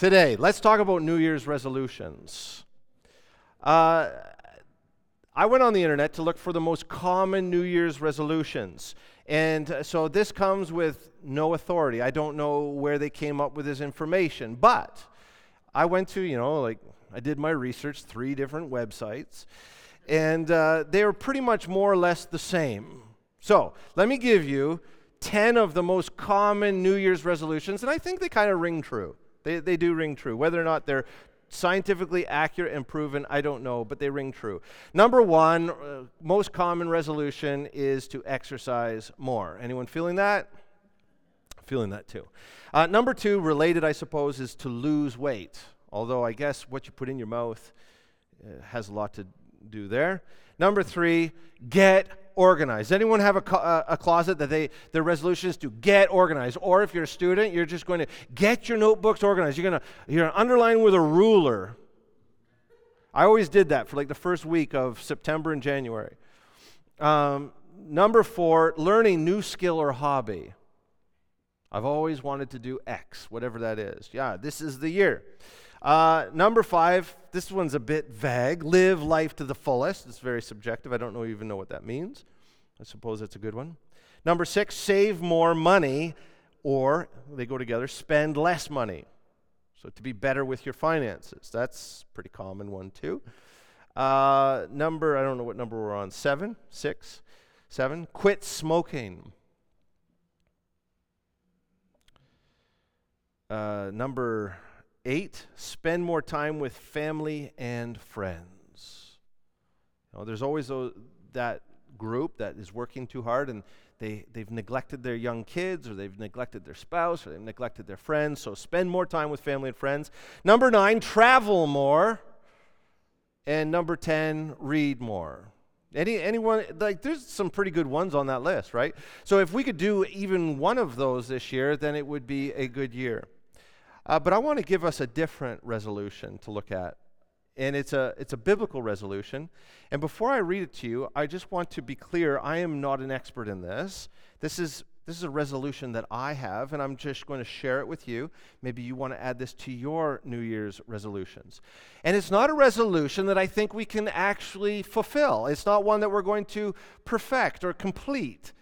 today, let's talk about New Year's resolutions. Uh, I went on the internet to look for the most common New Year's resolutions. And uh, so this comes with no authority. I don't know where they came up with this information. But I went to, you know, like I did my research, three different websites, and uh, they were pretty much more or less the same. So let me give you 10 of the most common New Year's resolutions, and I think they kind of ring true. They, they do ring true. Whether or not they're scientifically accurate and proven, I don't know, but they ring true. Number one, uh, most common resolution is to exercise more. Anyone feeling that? Feeling that too. Uh, number two, related, I suppose, is to lose weight. Although I guess what you put in your mouth uh, has a lot to do there. Number three, get organized. Anyone have a, uh, a closet that they their resolution is to get organized? Or if you're a student, you're just going to get your notebooks organized. You're gonna you're gonna underline with a ruler. I always did that for like the first week of September and January. Um, number four, learning new skill or hobby. I've always wanted to do X, whatever that is. Yeah, this is the year. Uh, number five, this one's a bit vague. Live life to the fullest. It's very subjective. I don't know, even know what that means. I suppose that's a good one. Number six, save more money, or they go together, spend less money. So to be better with your finances. That's pretty common one too. Uh, number, I don't know what number we're on. Seven, six, seven. Quit smoking. Uh, number Eight, spend more time with family and friends. You know, there's always that group that is working too hard and they, they've neglected their young kids or they've neglected their spouse or they've neglected their friends. So spend more time with family and friends. Number nine, travel more. And number 10, read more. Any, anyone, like, there's some pretty good ones on that list, right? So if we could do even one of those this year, then it would be a good year. Uh, but I want to give us a different resolution to look at. And it's a, it's a biblical resolution. And before I read it to you, I just want to be clear I am not an expert in this. This is, this is a resolution that I have, and I'm just going to share it with you. Maybe you want to add this to your New Year's resolutions. And it's not a resolution that I think we can actually fulfill, it's not one that we're going to perfect or complete.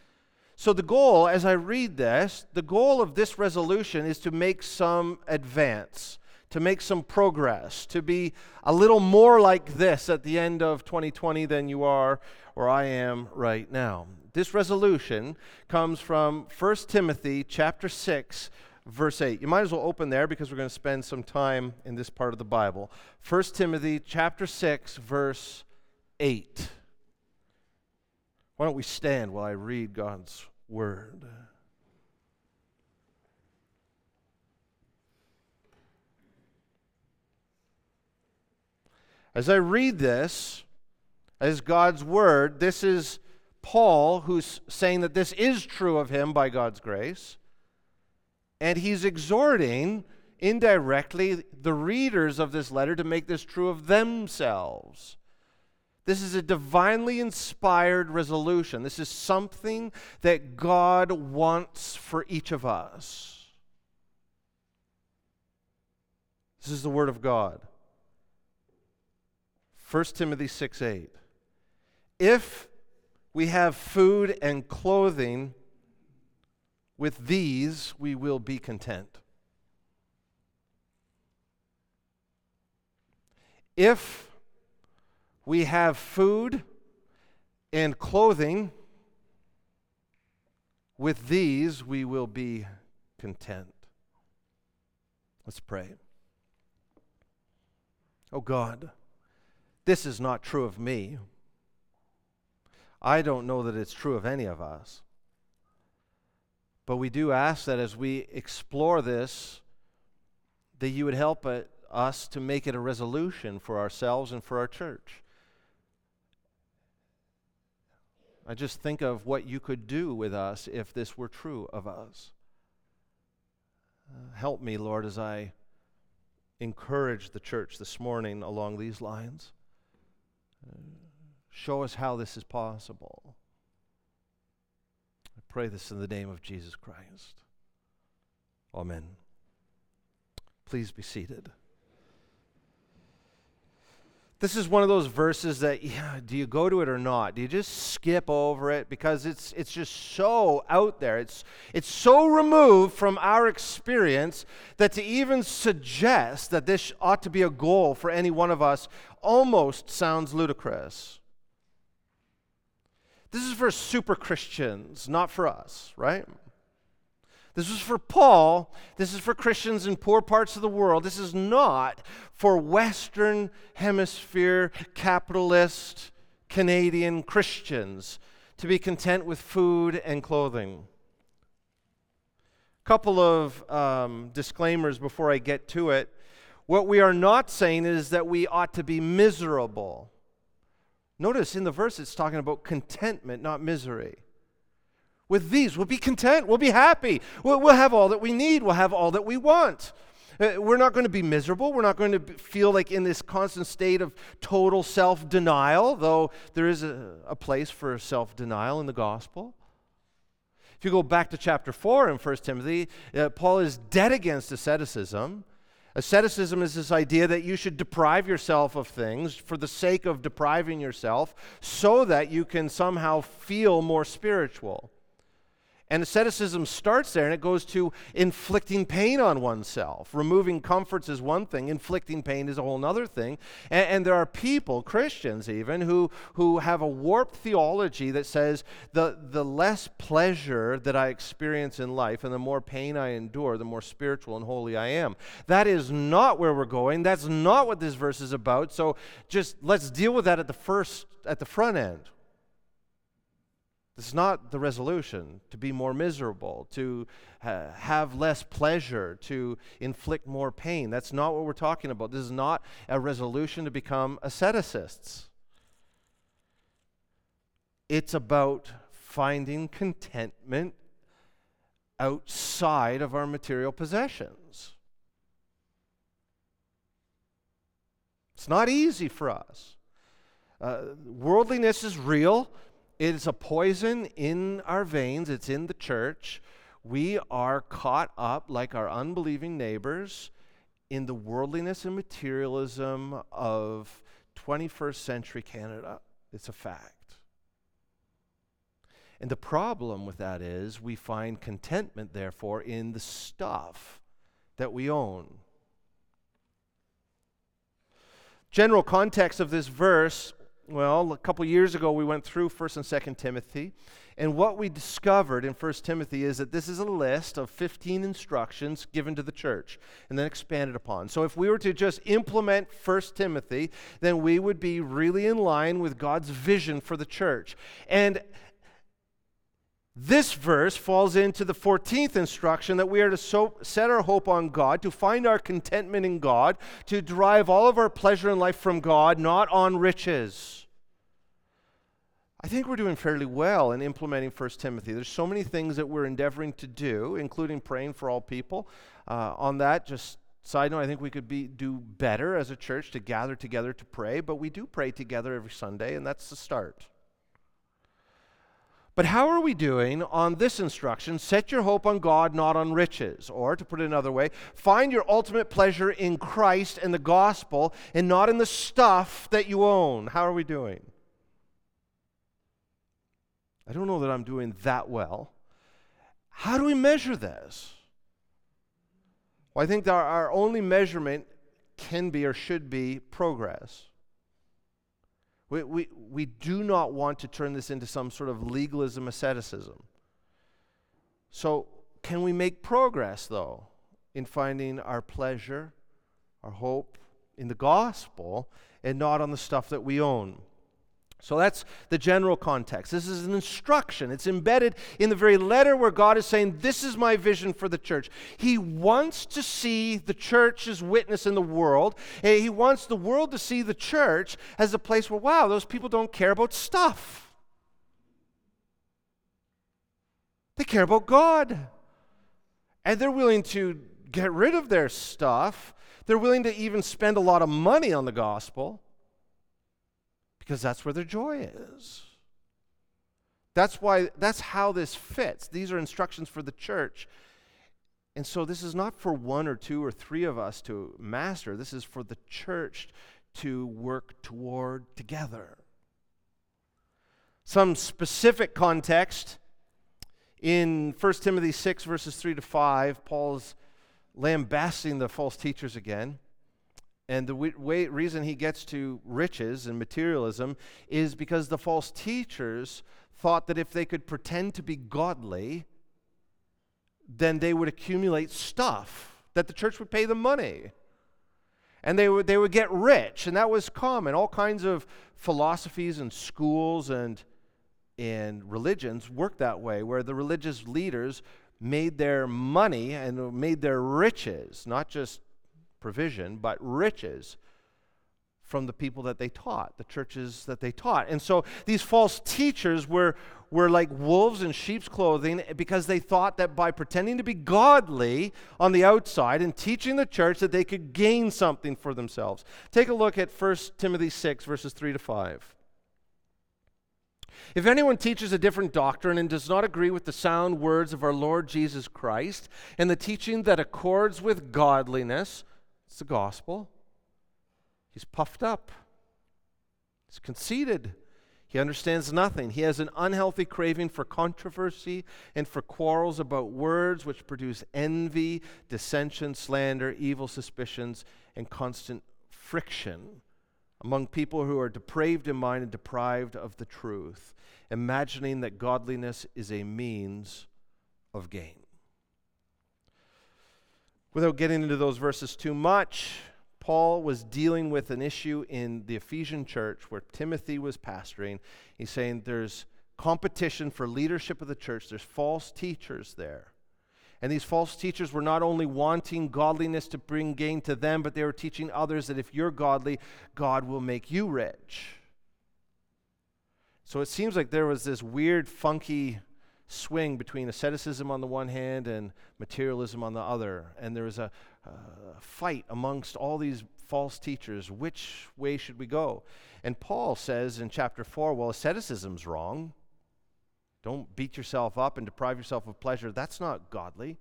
So, the goal, as I read this, the goal of this resolution is to make some advance, to make some progress, to be a little more like this at the end of 2020 than you are or I am right now. This resolution comes from 1 Timothy chapter 6 verse 8. You might as well open there because we're going to spend some time in this part of the Bible. 1 Timothy chapter 6 verse 8. Why don't we stand while I read God's word? As I read this, as God's word, this is Paul who's saying that this is true of him by God's grace. And he's exhorting indirectly the readers of this letter to make this true of themselves. This is a divinely inspired resolution. This is something that God wants for each of us. This is the Word of God. 1 Timothy 6 8. If we have food and clothing, with these we will be content. If we have food and clothing. With these we will be content. Let's pray. Oh God, this is not true of me. I don't know that it's true of any of us. But we do ask that as we explore this, that you would help us to make it a resolution for ourselves and for our church. I just think of what you could do with us if this were true of us. Uh, help me, Lord, as I encourage the church this morning along these lines. Uh, show us how this is possible. I pray this in the name of Jesus Christ. Amen. Please be seated. This is one of those verses that yeah, do you go to it or not? Do you just skip over it because it's it's just so out there. It's it's so removed from our experience that to even suggest that this ought to be a goal for any one of us almost sounds ludicrous. This is for super Christians, not for us, right? This is for Paul. This is for Christians in poor parts of the world. This is not for Western Hemisphere capitalist Canadian Christians to be content with food and clothing. Couple of um, disclaimers before I get to it. What we are not saying is that we ought to be miserable. Notice in the verse it's talking about contentment, not misery with these. We'll be content. We'll be happy. We'll, we'll have all that we need. We'll have all that we want. Uh, we're not going to be miserable. We're not going to feel like in this constant state of total self denial, though there is a, a place for self denial in the gospel. If you go back to chapter 4 in 1 Timothy, uh, Paul is dead against asceticism. Asceticism is this idea that you should deprive yourself of things for the sake of depriving yourself so that you can somehow feel more spiritual. And asceticism starts there and it goes to inflicting pain on oneself. Removing comforts is one thing, inflicting pain is a whole other thing. And, and, there are people, Christians even, who, who have a warped theology that says the, the less pleasure that I experience in life and the more pain I endure, the more spiritual and holy I am. That is not where we're going. That's not what this verse is about. So just let's deal with that at the first, at the front end. This is not the resolution to be more miserable, to have less pleasure, to inflict more pain. That's not what we're talking about. This is not a resolution to become asceticists. It's about finding contentment outside of our material possessions. It's not easy for us. Uh, worldliness is real. It is a poison in our veins, it's in the church. We are caught up, like our unbelieving neighbors, in the worldliness and materialism of 21st century Canada. It's a fact. And the problem with that is we find contentment, therefore, in the stuff that we own. General context of this verse well, a couple years ago, we went through 1st and 2nd Timothy. And what we discovered in 1st Timothy is that this is a list of 15 instructions given to the church and then expanded upon. So if we were to just implement 1st Timothy, then we would be really in line with God's vision for the church. And this verse falls into the 14th instruction that we are to so set our hope on God, to find our contentment in God, to derive all of our pleasure in life from God, not on riches. I think we're doing fairly well in implementing 1 Timothy. There's so many things that we're endeavoring to do, including praying for all people. Uh, on that, just side note, I think we could be, do better as a church to gather together to pray, but we do pray together every Sunday, and that's the start. But how are we doing on this instruction? Set your hope on God, not on riches. Or, to put it another way, find your ultimate pleasure in Christ and the gospel and not in the stuff that you own. How are we doing? I don't know that I'm doing that well. How do we measure this? Well, I think that our only measurement can be or should be progress. We, we, we do not want to turn this into some sort of legalism asceticism. So, can we make progress, though, in finding our pleasure, our hope in the gospel, and not on the stuff that we own? So that's the general context. This is an instruction. It's embedded in the very letter where God is saying, This is my vision for the church. He wants to see the church's witness in the world. He wants the world to see the church as a place where, wow, those people don't care about stuff. They care about God. And they're willing to get rid of their stuff. They're willing to even spend a lot of money on the gospel because that's where their joy is. That's why that's how this fits. These are instructions for the church. And so this is not for one or two or three of us to master. This is for the church to work toward together. Some specific context in 1 Timothy 6, verses 3 to 5, Paul's lambasting the false teachers again. And the way, reason he gets to riches and materialism is because the false teachers thought that if they could pretend to be godly, then they would accumulate stuff, that the church would pay them money. And they would, they would get rich, and that was common. All kinds of philosophies and schools and, and religions worked that way, where the religious leaders made their money and made their riches, not just provision, but riches from the people that they taught, the churches that they taught. And so these false teachers were, were like wolves in sheep's clothing because they thought that by pretending to be godly on the outside and teaching the church that they could gain something for themselves. Take a look at 1 Timothy 6, verses 3 to 5. If anyone teaches a different doctrine and does not agree with the sound words of our Lord Jesus Christ and the teaching that accords with godliness, it's the gospel He's puffed up, he's conceited. He understands nothing. He has an unhealthy craving for controversy and for quarrels about words which produce envy, dissension, slander, evil suspicions, and constant friction among people who are depraved in mind and deprived of the truth, imagining that godliness is a means of gain. Without getting into those verses too much, Paul was dealing with an issue in the Ephesian church where Timothy was pastoring. He's saying there's competition for leadership of the church, there's false teachers there. And these false teachers were not only wanting godliness to bring gain to them, but they were teaching others that if you're godly, God will make you rich. So it seems like there was this weird, funky swing between asceticism on the one hand and materialism on the other. And there is a, a fight amongst all these false teachers. Which way should we go? And Paul says in chapter 4 well, asceticism's wrong. Don't beat yourself up and deprive yourself of pleasure. That's not godly.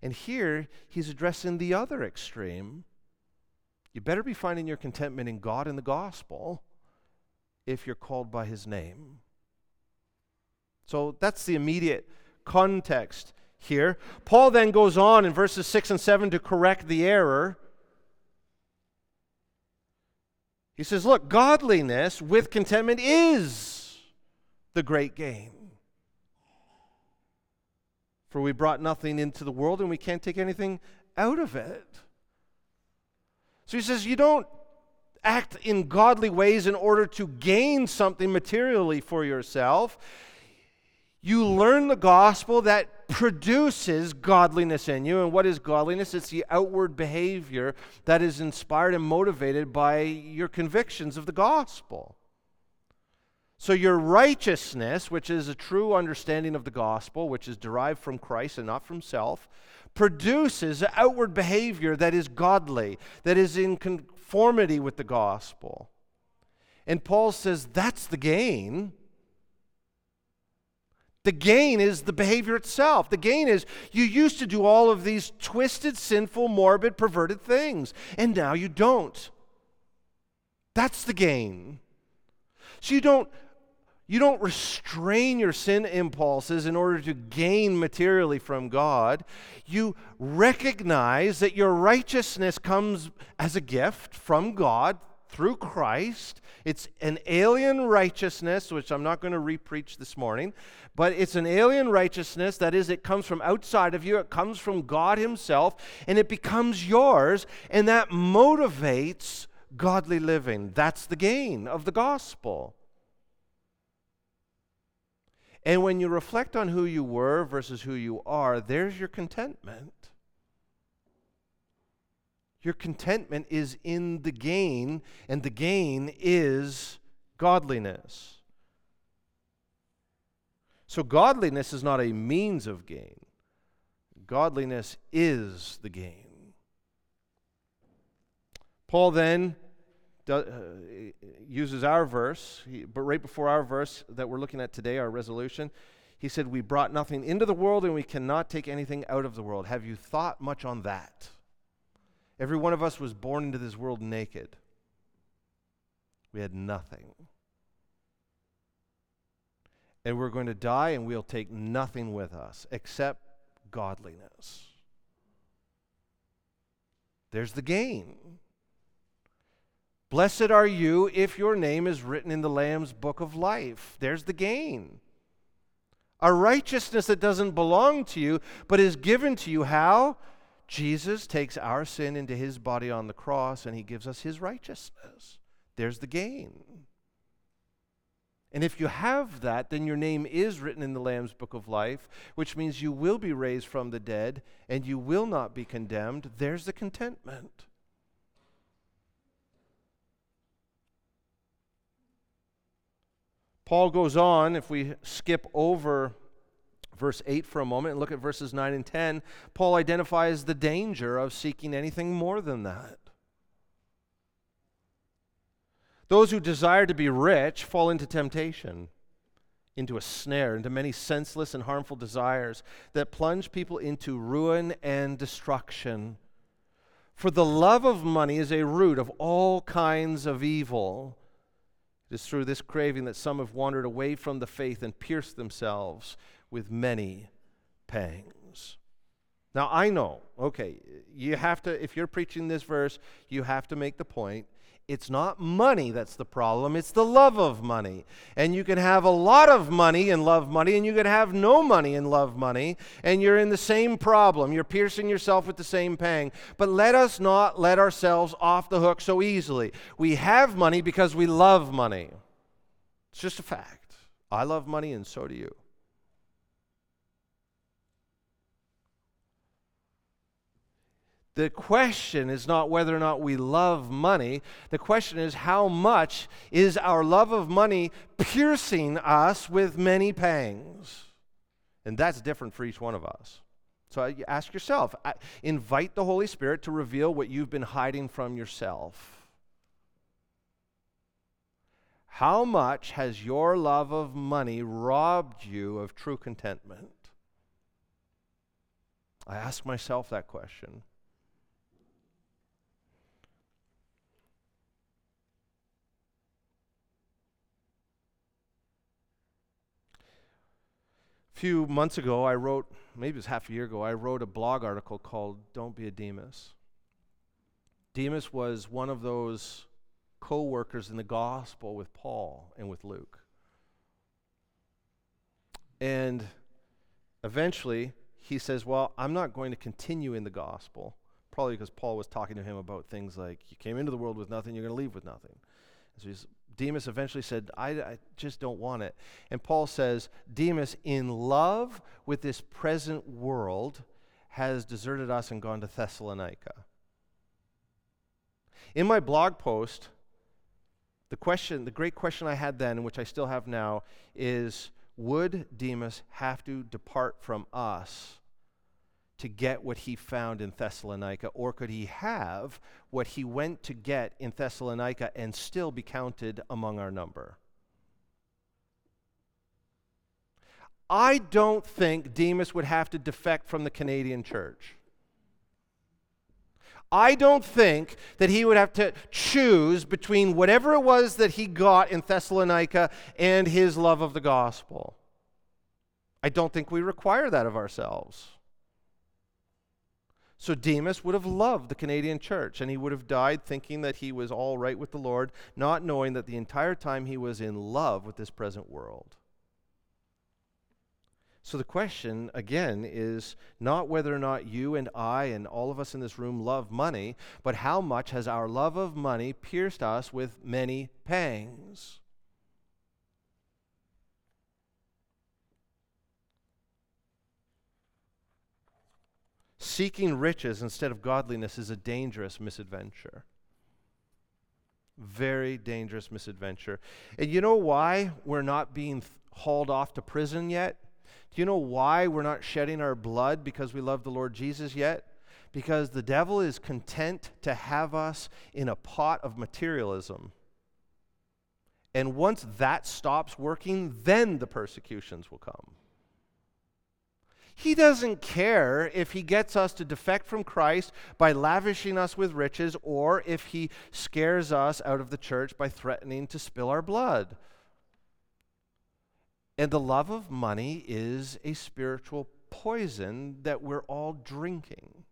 And here he's addressing the other extreme. You better be finding your contentment in God and the gospel if you're called by his name. So that's the immediate context here. Paul then goes on in verses 6 and 7 to correct the error. He says, Look, godliness with contentment is the great gain. For we brought nothing into the world and we can't take anything out of it. So he says, You don't act in godly ways in order to gain something materially for yourself you learn the gospel that produces godliness in you. And what is godliness? It's the outward behavior that is inspired and motivated by your convictions of the gospel. So, your righteousness, which is a true understanding of the gospel, which is derived from Christ and not from self, produces outward behavior that is godly, that is in conformity with the gospel. And Paul says that's the gain. The gain is the behavior itself. The gain is you used to do all of these twisted, sinful, morbid, perverted things, and now you don't. That's the gain. So you don't you don't restrain your sin impulses in order to gain materially from God. You recognize that your righteousness comes as a gift from God through Christ. It's an alien righteousness, which I'm not going to repreach this morning, but it's an alien righteousness. That is, it comes from outside of you, it comes from God Himself, and it becomes yours, and that motivates godly living. That's the gain of the gospel. And when you reflect on who you were versus who you are, there's your contentment. Your contentment is in the gain, and the gain is godliness. So, godliness is not a means of gain, godliness is the gain. Paul then uh, uses our verse, but right before our verse that we're looking at today, our resolution, He said, We brought nothing into the world and we cannot take anything out of the world. Have you thought much on that? Every one of us was born into this world naked. We had nothing. And we're going to die and we'll take nothing with us except godliness. There's the gain. Blessed are you if your name is written in the Lamb's book of life. There's the gain. A righteousness that doesn't belong to you, but is given to you. How? Jesus takes our sin into his body on the cross and he gives us his righteousness. There's the gain. And if you have that, then your name is written in the Lamb's book of life, which means you will be raised from the dead and you will not be condemned. There's the contentment. Paul goes on, if we skip over verse 8 for a moment and look at verses 9 and 10, Paul identifies the danger of seeking anything more than that. Those who desire to be rich fall into temptation, into a snare, into many senseless and harmful desires that plunge people into ruin and destruction. For the love of money is a root of all kinds of evil. It is through this craving that some have wandered away from the faith and pierced themselves with many pangs. Now, I know, okay, you have to, if you're preaching this verse, you have to make the point it's not money that's the problem, it's the love of money. And you can have a lot of money and love money, and you can have no money and love money, and you're in the same problem. You're piercing yourself with the same pang. But let us not let ourselves off the hook so easily. We have money because we love money. It's just a fact. I love money, and so do you. The question is not whether or not we love money. The question is how much is our love of money piercing us with many pangs? And that's different for each one of us. So uh, ask yourself, invite the Holy Spirit to reveal what you've been hiding from yourself. How much has your love of money robbed you of true contentment? I ask myself that question. Few months ago, I wrote, maybe it was half a year ago, I wrote a blog article called Don't Be a Demas. Demas was one of those co workers in the gospel with Paul and with Luke. And eventually, he says, Well, I'm not going to continue in the gospel. Probably because Paul was talking to him about things like, You came into the world with nothing, you're going to leave with nothing. So he's Demas eventually said, I, I, just don't want it. And Paul says, Demas, in love with this present world, has deserted us and gone to Thessalonica. In my blog post, the question, the great question I had then, which I still have now, is would Demas have to depart from us to get what he found in Thessalonica, or could he have what he went to get in Thessalonica and still be counted among our number? I don't think Demas would have to defect from the Canadian church. I don't think that he would have to choose between whatever it was that he got in Thessalonica and his love of the gospel. I don't think we require that of ourselves. So Demas would have loved the Canadian church, and he would have died thinking that he was all right with the Lord, not knowing that the entire time he was in love with this present world. So the question, again, is not whether or not you and I and all of us in this room love money, but how much has our love of money pierced us with many pangs? Seeking riches instead of godliness is a dangerous misadventure. Very dangerous misadventure. And you know why we're not being hauled off to prison yet? Do you know why we're not shedding our blood because we love the Lord Jesus yet? Because the devil is content to have us in a pot of materialism. And once that stops working, then the persecutions will come. He doesn't care if he gets us to defect from Christ by lavishing us with riches or if he scares us out of the church by threatening to spill our blood. And the love of money is a spiritual poison that we're all drinking.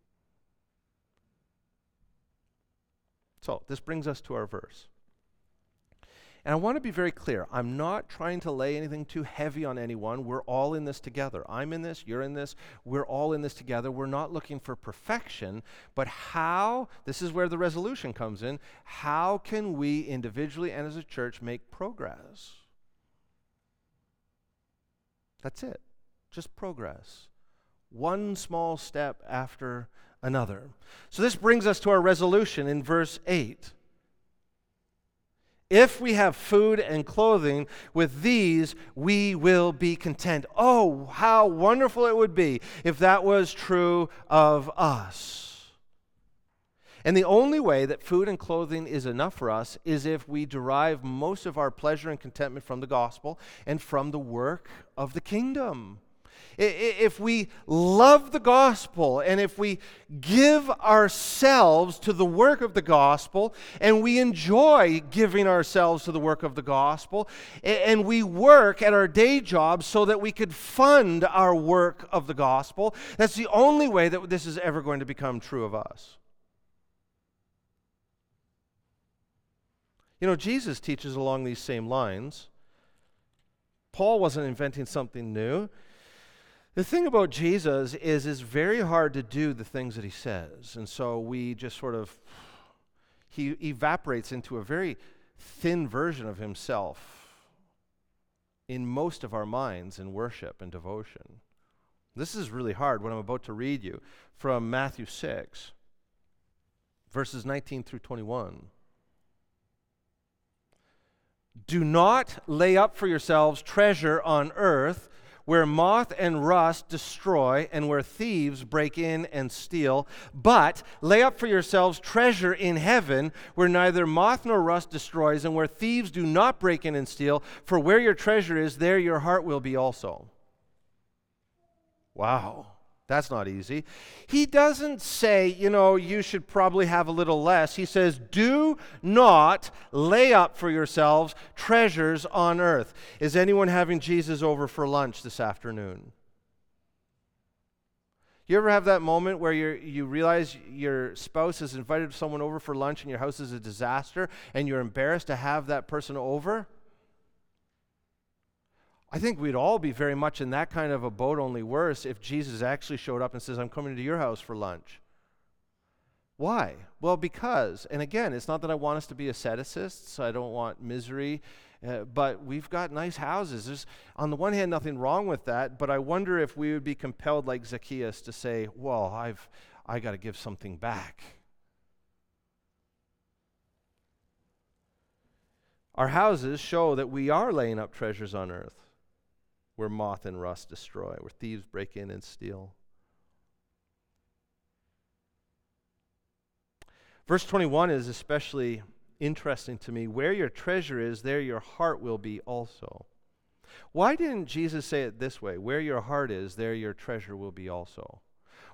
So, this brings us to our verse. And I want to be very clear. I'm not trying to lay anything too heavy on anyone. We're all in this together. I'm in this, you're in this, we're all in this together. We're not looking for perfection, but how, this is where the resolution comes in, how can we individually and as a church make progress? That's it. Just progress. One small step after another. So this brings us to our resolution in verse 8. If we have food and clothing, with these we will be content. Oh, how wonderful it would be if that was true of us. And the only way that food and clothing is enough for us is if we derive most of our pleasure and contentment from the gospel and from the work of the kingdom if we love the gospel and if we give ourselves to the work of the gospel and we enjoy giving ourselves to the work of the gospel and we work at our day jobs so that we could fund our work of the gospel, that's the only way that this is ever going to become true of us. You know, Jesus teaches along these same lines. Paul wasn't inventing something new. The thing about Jesus is it's very hard to do the things that he says. And so we just sort of he evaporates into a very thin version of himself in most of our minds in worship and devotion. This is really hard what I'm about to read you from Matthew 6 verses 19 through 21. Do not lay up for yourselves treasure on earth where moth and rust destroy, and where thieves break in and steal. But lay up for yourselves treasure in heaven, where neither moth nor rust destroys, and where thieves do not break in and steal. For where your treasure is, there your heart will be also. Wow. That's not easy. He doesn't say, you know, you should probably have a little less. He says, do not lay up for yourselves treasures on earth. Is anyone having Jesus over for lunch this afternoon? You ever have that moment where you you realize your spouse has invited someone over for lunch and your house is a disaster and you're embarrassed to have that person over? I think we'd all be very much in that kind of a boat, only worse, if Jesus actually showed up and says, I'm coming to your house for lunch. Why? Well, because, and again, it's not that I want us to be asceticists, I don't want misery, uh, but we've got nice houses. There's, on the one hand, nothing wrong with that, but I wonder if we would be compelled, like Zacchaeus, to say, Well, I've, I got to give something back. Our houses show that we are laying up treasures on earth where moth and rust destroy, where thieves break in and steal. Verse 21 is especially interesting to me. Where your treasure is, there your heart will be also. Why didn't Jesus say it this way? Where your heart is, there your treasure will be also.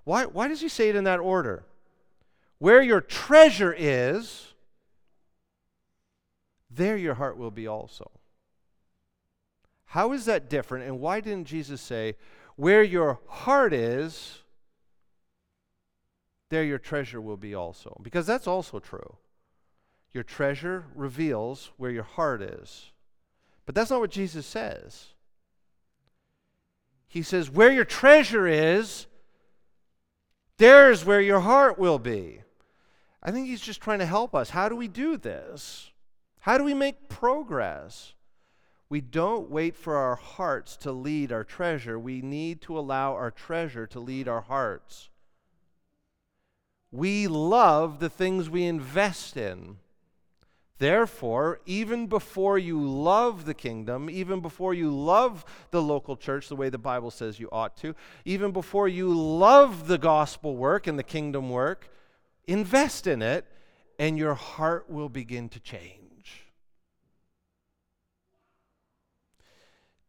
Why, why does he say it in that order? Where your treasure is, there your heart will be also. How is that different? And why didn't Jesus say, Where your heart is, there your treasure will be also? Because that's also true. Your treasure reveals where your heart is. But that's not what Jesus says. He says, Where your treasure is, there's where your heart will be. I think he's just trying to help us. How do we do this? How do we make progress? We don't wait for our hearts to lead our treasure. We need to allow our treasure to lead our hearts. We love the things we invest in. Therefore, even before you love the kingdom, even before you love the local church the way the Bible says you ought to, even before you love the gospel work and the kingdom work, invest in it, and your heart will begin to change.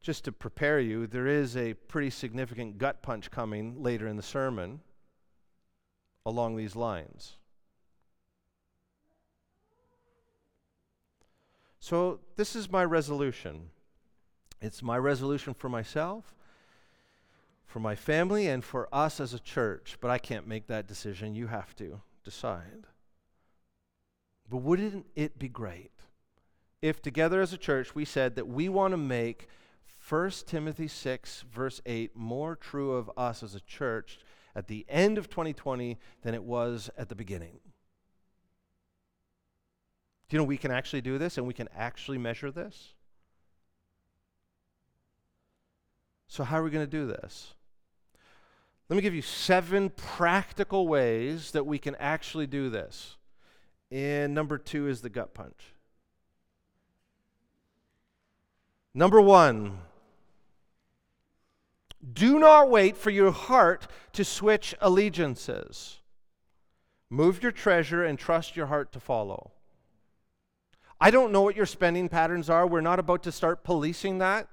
Just to prepare you, there is a pretty significant gut punch coming later in the sermon along these lines. So, this is my resolution. It's my resolution for myself, for my family, and for us as a church. But I can't make that decision. You have to decide. But wouldn't it be great if together as a church we said that we want to make 1 Timothy 6, verse 8, more true of us as a church at the end of 2020 than it was at the beginning? Do you know we can actually do this and we can actually measure this? So, how are we going to do this? Let me give you seven practical ways that we can actually do this. And number two is the gut punch. Number one, do not wait for your heart to switch allegiances. Move your treasure and trust your heart to follow. I don't know what your spending patterns are. We're not about to start policing that.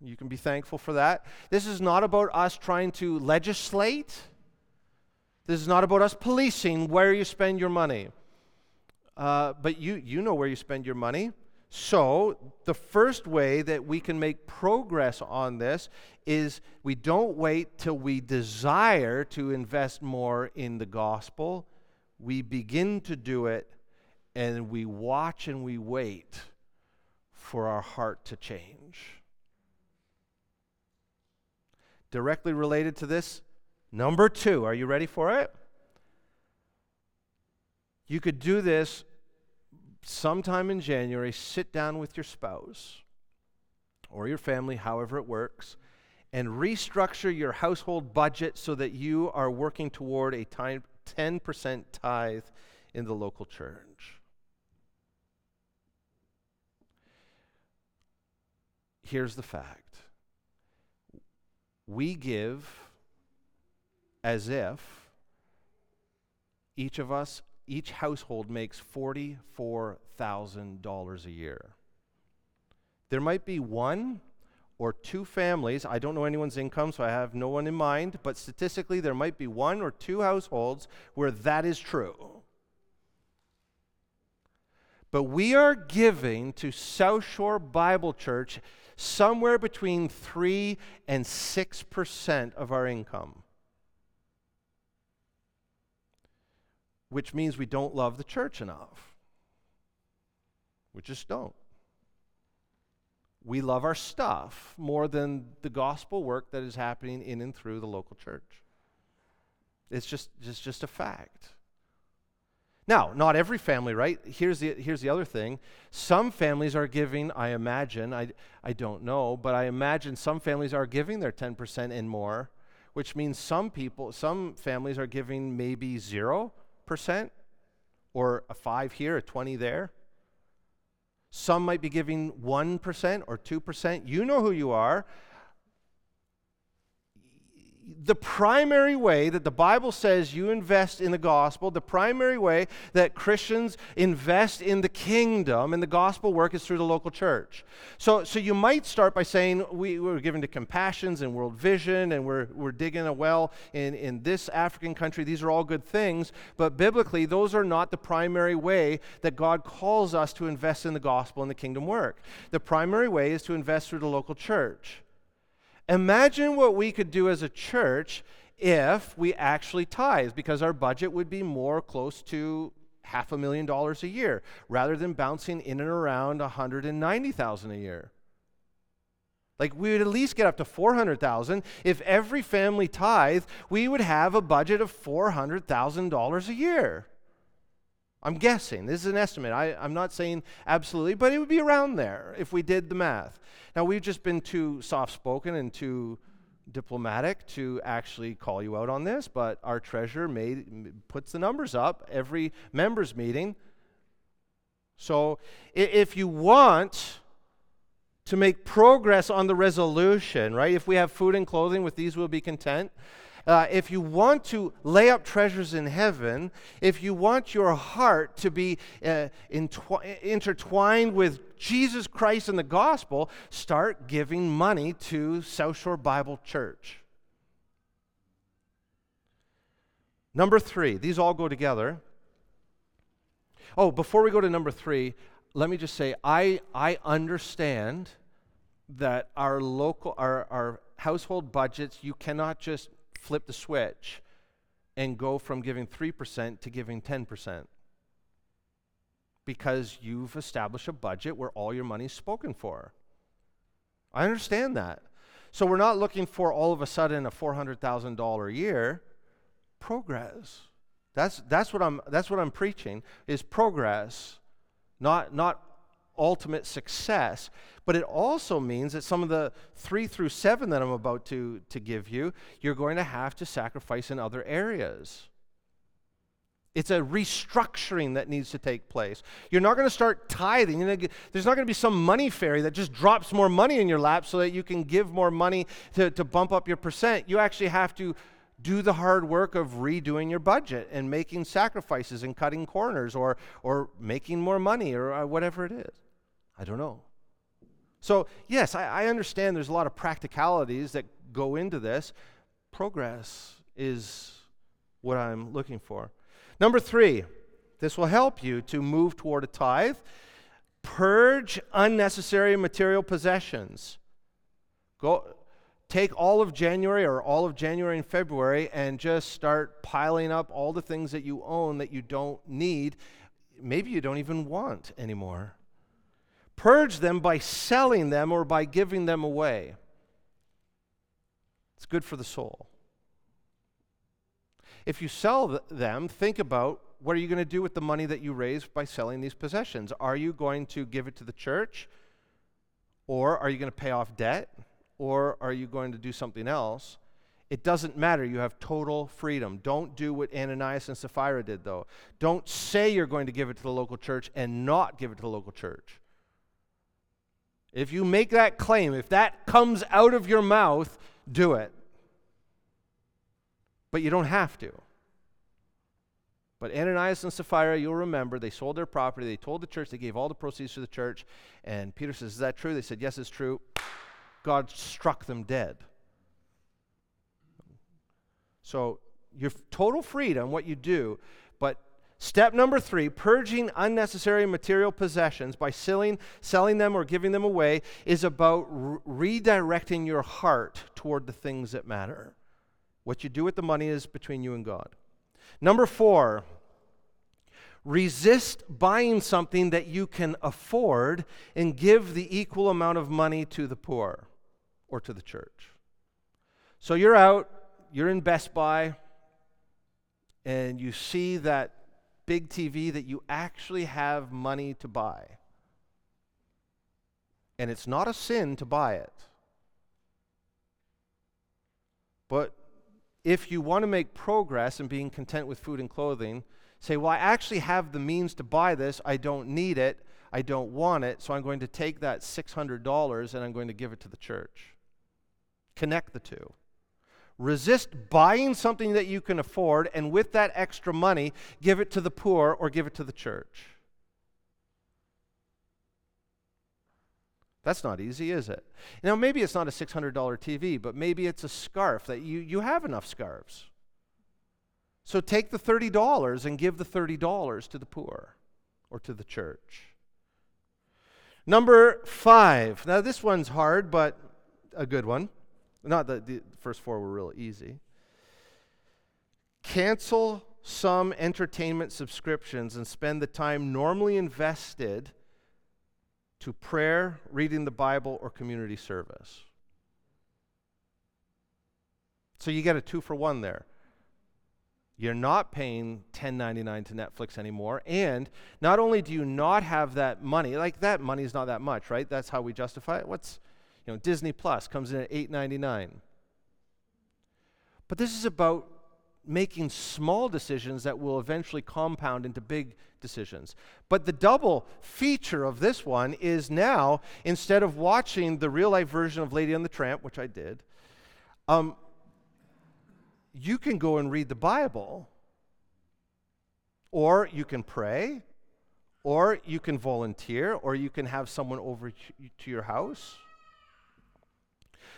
You can be thankful for that. This is not about us trying to legislate. This is not about us policing where you spend your money. Uh, but you, you know where you spend your money. So, the first way that we can make progress on this is we don't wait till we desire to invest more in the gospel. We begin to do it and we watch and we wait for our heart to change. Directly related to this, number two, are you ready for it? You could do this sometime in January, sit down with your spouse or your family, however it works, and restructure your household budget so that you are working toward a 10% tithe in the local church. Here's the fact we give as if each of us each household makes $44,000 a year. There might be one or two families, I don't know anyone's income, so I have no one in mind, but statistically, there might be one or two households where that is true. But we are giving to South Shore Bible Church somewhere between 3 and 6% of our income. Which means we don't love the church enough. We just don't. We love our stuff more than the gospel work that is happening in and through the local church. It's just, just, just a fact. Now, not every family, right? Here's the, here's the other thing. Some families are giving, I imagine, I, I don't know, but I imagine some families are giving their 10% and more, which means some people, some families are giving maybe zero percent or a 5 here, a 20 there. Some might be giving 1% or 2%. You know who you are the primary way that the Bible says you invest in the gospel, the primary way that Christians invest in the kingdom and the gospel work is through the local church. So, so you might start by saying, we, we're given to Compassions and World Vision, and we're, we're digging a well in, in this African country. These are all good things, but biblically, those are not the primary way that God calls us to invest in the gospel and the kingdom work. The primary way is to invest through the local church. Imagine what we could do as a church if we actually tithe, because our budget would be more close to half a million dollars a year rather than bouncing in and around 190,000 a year. Like we would at least get up to 400,000 if every family tithe, we would have a budget of $400,000 a year. I'm guessing. This is an estimate. I, am not saying absolutely, but it would be around there if we did the math. Now, we've just been too soft spoken and too diplomatic to actually call you out on this, but our treasurer made, puts the numbers up every members' meeting. So if you want to make progress on the resolution, right? If we have food and clothing, with these we'll be content. Uh, if you want to lay up treasures in heaven, if you want your heart to be uh, intertwined with Jesus Christ and the gospel, start giving money to South Shore Bible Church. Number three, these all go together. Oh, before we go to number three, let me just say I, I understand that our local, our, our household budgets, you cannot just flip the switch and go from giving 3% to giving 10% because you've established a budget where all your money is spoken for. I understand that. So we're not looking for all of a sudden a $400,000 a year progress. That's, that's, what I'm, that's what I'm preaching is progress, not, not ultimate success. But it also means that some of the three through seven that I'm about to, to give you, you're going to have to sacrifice in other areas. It's a restructuring that needs to take place. You're not going to start tithing. there's not going to be some money fairy that just drops more money in your lap so that you can give more money to, to bump up your percent. You actually have to do the hard work of redoing your budget and making sacrifices and cutting corners or, or making more money or uh, whatever it is. I don't know. So, yes, I, I understand there's a lot of practicalities that go into this. Progress is what I'm looking for. Number three, this will help you to move toward a tithe. Purge unnecessary material possessions. Go, take all of January or all of January and February and just start piling up all the things that you own that you don't need, maybe you don't even want anymore. Purge them by selling them or by giving them away. It's good for the soul. If you sell them, think about what are you going to do with the money that you raise by selling these possessions? Are you going to give it to the church? Or are you going to pay off debt? Or are you going to do something else? It doesn't matter. You have total freedom. Don't do what Ananias and Sapphira did, though. Don't say you're going to give it to the local church and not give it to the local church. If you make that claim, if that comes out of your mouth, do it. But you don't have to. But Ananias and Sapphira, you'll remember, they sold their property. They told the church, they gave all the proceeds to the church. And Peter says, Is that true? They said, Yes, it's true. God struck them dead. So, your total freedom, what you do, but Step number three purging unnecessary material possessions by selling, selling them or giving them away is about re- redirecting your heart toward the things that matter. What you do with the money is between you and God. Number four, resist buying something that you can afford and give the equal amount of money to the poor or to the church. So you're out, you're in Best Buy, and you see that big TV that you actually have money to buy. And it's not a sin to buy it. But if you want to make progress in being content with food and clothing, say, Well, I actually have the means to buy this. I don't need it. I don't want it. So I'm going to take that $600 and I'm going to give it to the church. Connect the two. Resist buying something that you can afford, and with that extra money, give it to the poor or give it to the church. That's not easy, is it? Now, maybe it's not a $600 TV, but maybe it's a scarf that you, you have enough scarves. So take the $30 and give the $30 to the poor or to the church. Number five. Now, this one's hard, but a good one. Not that the first four were real easy. Cancel some entertainment subscriptions and spend the time normally invested to prayer, reading the Bible, or community service. So you get a two for one there. You're not paying $10.99 to Netflix anymore. And not only do you not have that money, like that money is not that much, right? That's how we justify it. What's you know, Disney Plus comes in at $8.99. But this is about making small decisions that will eventually compound into big decisions. But the double feature of this one is now, instead of watching the real life version of Lady and the Tramp, which I did, um, you can go and read the Bible, or you can pray, or you can volunteer, or you can have someone over to your house.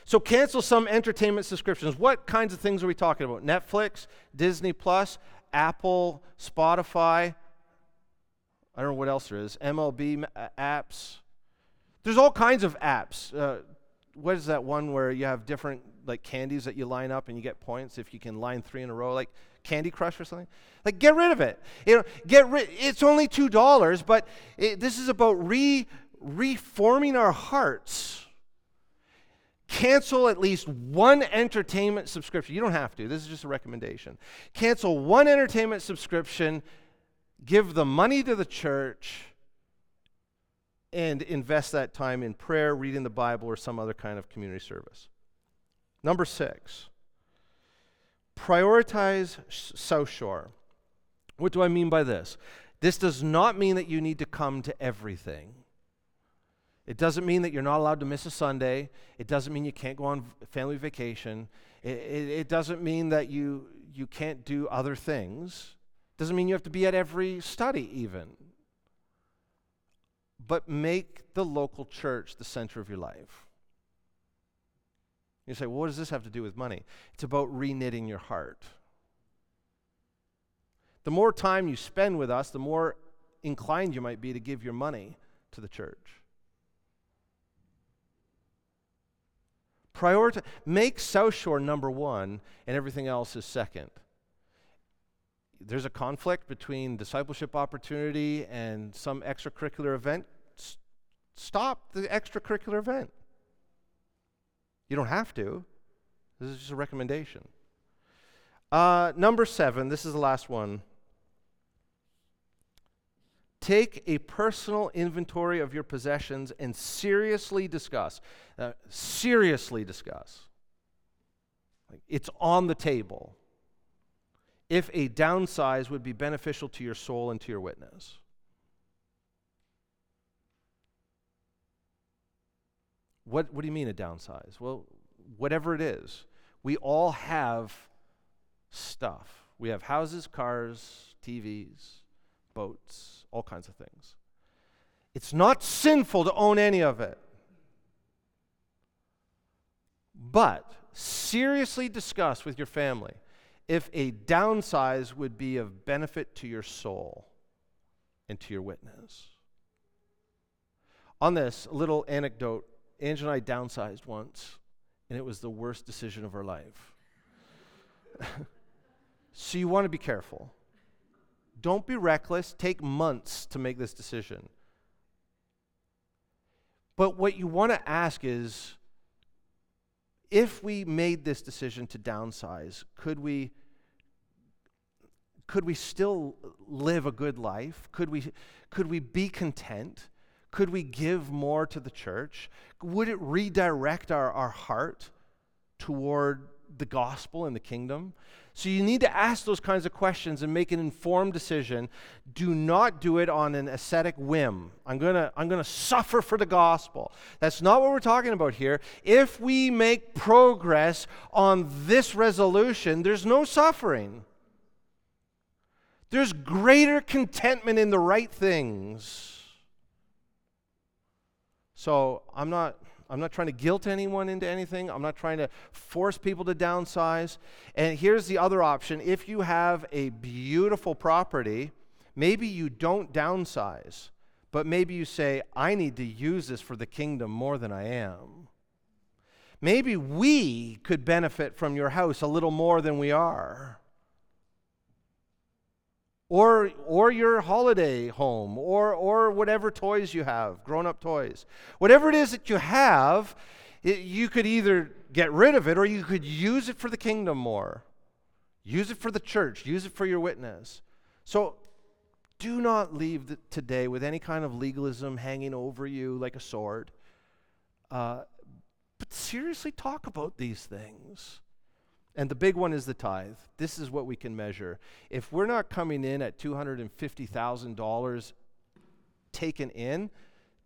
So cancel some entertainment subscriptions. What kinds of things are we talking about? Netflix, Disney Plus, Apple, Spotify. I don't know what else there is. MLB uh, apps. There's all kinds of apps. Uh, what is that one where you have different like candies that you line up and you get points if you can line three in a row, like Candy Crush or something? Like, get rid of it. You know, get rid. It's only two dollars, but it, this is about re reforming our hearts cancel at least one entertainment subscription. You don't have to, this is just a recommendation. Cancel one entertainment subscription, give the money to the church, and invest that time in prayer, reading the Bible, or some other kind of community service. Number six, prioritize South Shore. What do I mean by this? This does not mean that you need to come to everything. It doesn't mean that you're not allowed to miss a Sunday. It doesn't mean you can't go on family vacation. It, it, it, doesn't mean that you, you can't do other things. It doesn't mean you have to be at every study, even. But make the local church the center of your life. You say, well, what does this have to do with money? It's about reknitting your heart. The more time you spend with us, the more inclined you might be to give your money to the church. Prioritize, make South Shore number one, and everything else is second. There's a conflict between discipleship opportunity and some extracurricular event. S- stop the extracurricular event. You don't have to. This is just a recommendation. Uh, number seven, this is the last one. Take a personal inventory of your possessions and seriously discuss. Uh, seriously discuss. It's on the table. If a downsize would be beneficial to your soul and to your witness. What, what do you mean a downsize? Well, whatever it is, we all have stuff. We have houses, cars, TVs, boats, all kinds of things. It's not sinful to own any of it. But seriously discuss with your family if a downsize would be of benefit to your soul and to your witness. On this, a little anecdote Ange and I downsized once, and it was the worst decision of our life. so you want to be careful. Don't be reckless. Take months to make this decision. But what you want to ask is if we made this decision to downsize, could we could we still live a good life? Could we could we be content? Could we give more to the church? Would it redirect our, our heart toward the gospel and the kingdom? So you need to ask those kinds of questions and make an informed decision. Do not do it on an ascetic whim. I'm going to I'm going to suffer for the gospel. That's not what we're talking about here. If we make progress on this resolution, there's no suffering. There's greater contentment in the right things. So, I'm not I'm not trying to guilt anyone into anything. I'm not trying to force people to downsize. And here's the other option if you have a beautiful property, maybe you don't downsize, but maybe you say, I need to use this for the kingdom more than I am. Maybe we could benefit from your house a little more than we are or, or your holiday home, or, or whatever toys you have, grown up toys. Whatever it is that you have, it, you could either get rid of it or you could use it for the kingdom more. Use it for the church, use it for your witness. So do not leave the, today with any kind of legalism hanging over you like a sword. Uh, but seriously talk about these things. And the big one is the tithe. This is what we can measure. If we're not coming in at $250,000 taken in,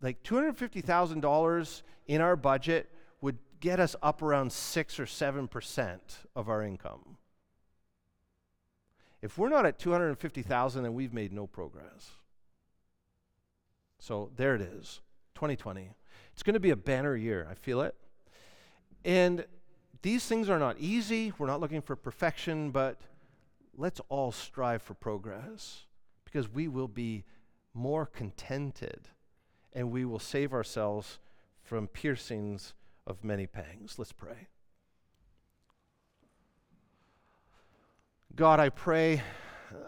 like $250,000 in our budget would get us up around 6 or 7% of our income. If we're not at 250,000 then we've made no progress. So there it is. 2020. It's going to be a banner year. I feel it. And these things are not easy. We're not looking for perfection, but let's all strive for progress because we will be more contented and we will save ourselves from piercings of many pangs. Let's pray. God, I pray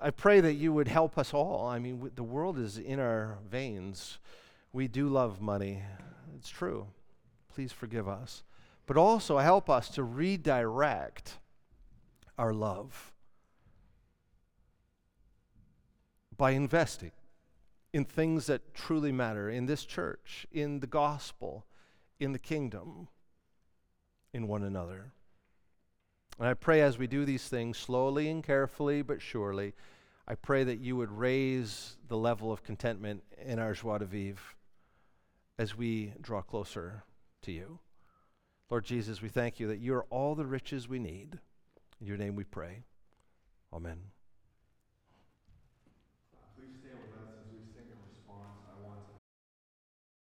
I pray that you would help us all. I mean, the world is in our veins. We do love money. It's true. Please forgive us but also help us to redirect our love by investing in things that truly matter in this church, in the gospel, in the kingdom, in one another. And I pray as we do these things slowly and carefully but surely, I pray that you would raise the level of contentment in our joie de vivre as we draw closer to you. Lord Jesus, we thank you that you are all the riches we need. In your name we pray. Amen.